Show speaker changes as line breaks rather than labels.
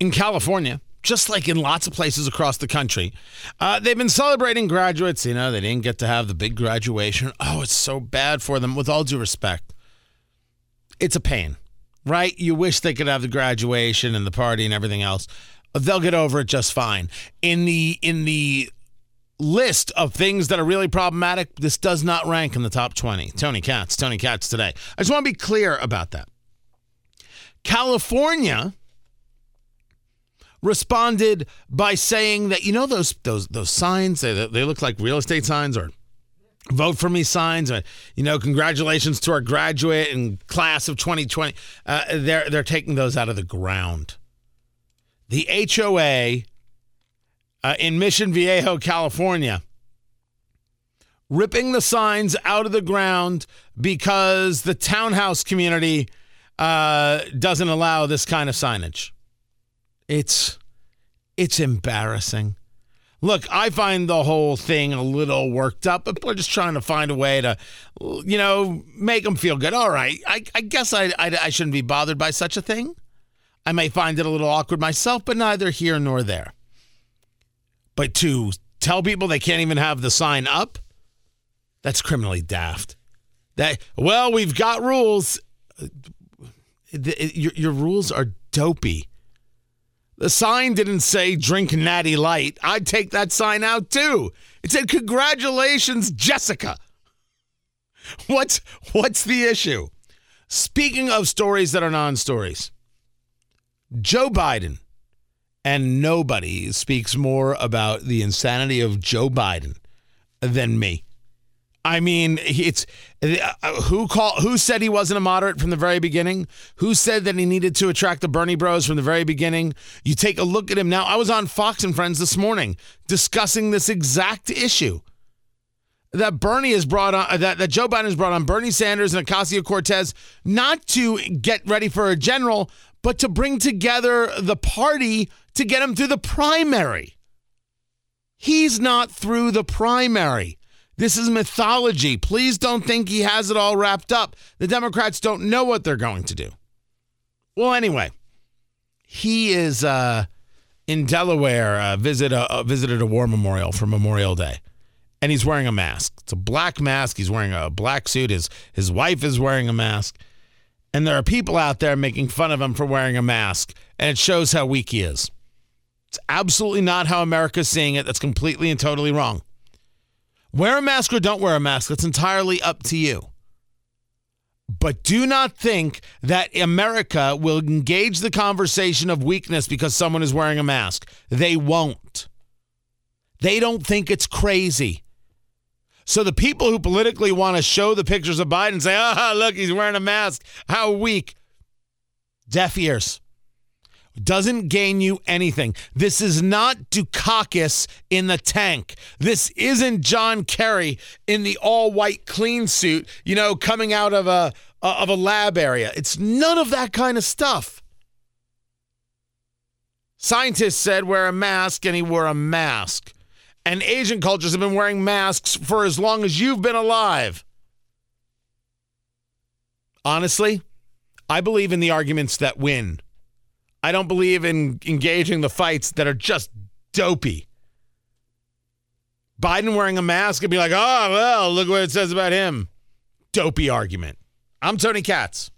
in California, just like in lots of places across the country, uh, they've been celebrating graduates. You know, they didn't get to have the big graduation. Oh, it's so bad for them. With all due respect, it's a pain, right? You wish they could have the graduation and the party and everything else. They'll get over it just fine. In the in the list of things that are really problematic, this does not rank in the top 20. Tony Katz, Tony Katz today. I just want to be clear about that. California responded by saying that you know those those those signs they, they look like real estate signs or vote for me signs or you know congratulations to our graduate and class of 2020 uh, they're they're taking those out of the ground. The HOA uh, in Mission Viejo California ripping the signs out of the ground because the townhouse community uh, doesn't allow this kind of signage it's it's embarrassing. Look, I find the whole thing a little worked up, but we're just trying to find a way to, you know, make them feel good. All right, I, I guess I, I, I shouldn't be bothered by such a thing. I may find it a little awkward myself, but neither here nor there. But to tell people they can't even have the sign up, that's criminally daft. That well, we've got rules. Uh, your, your rules are dopey. The sign didn't say drink natty light. I'd take that sign out too. It said congratulations, Jessica. What's what's the issue? Speaking of stories that are non-stories, Joe Biden and nobody speaks more about the insanity of Joe Biden than me. I mean, it's uh, who called who said he wasn't a moderate from the very beginning? Who said that he needed to attract the Bernie Bros from the very beginning? You take a look at him now. I was on Fox and Friends this morning discussing this exact issue that Bernie has brought on that, that Joe Biden has brought on Bernie Sanders and Ocasio Cortez not to get ready for a general, but to bring together the party to get him through the primary. He's not through the primary. This is mythology. Please don't think he has it all wrapped up. The Democrats don't know what they're going to do. Well, anyway, he is uh, in Delaware, uh, visit a, uh, visited a war memorial for Memorial Day, and he's wearing a mask. It's a black mask. He's wearing a black suit. His his wife is wearing a mask, and there are people out there making fun of him for wearing a mask, and it shows how weak he is. It's absolutely not how America's seeing it. That's completely and totally wrong. Wear a mask or don't wear a mask, It's entirely up to you. But do not think that America will engage the conversation of weakness because someone is wearing a mask. They won't. They don't think it's crazy. So the people who politically want to show the pictures of Biden say, ah, oh, look, he's wearing a mask. How weak. Deaf ears doesn't gain you anything. This is not Dukakis in the tank. This isn't John Kerry in the all white clean suit, you know, coming out of a of a lab area. It's none of that kind of stuff. Scientists said wear a mask and he wore a mask. And Asian cultures have been wearing masks for as long as you've been alive. Honestly, I believe in the arguments that win. I don't believe in engaging the fights that are just dopey. Biden wearing a mask and be like, oh, well, look what it says about him. Dopey argument. I'm Tony Katz.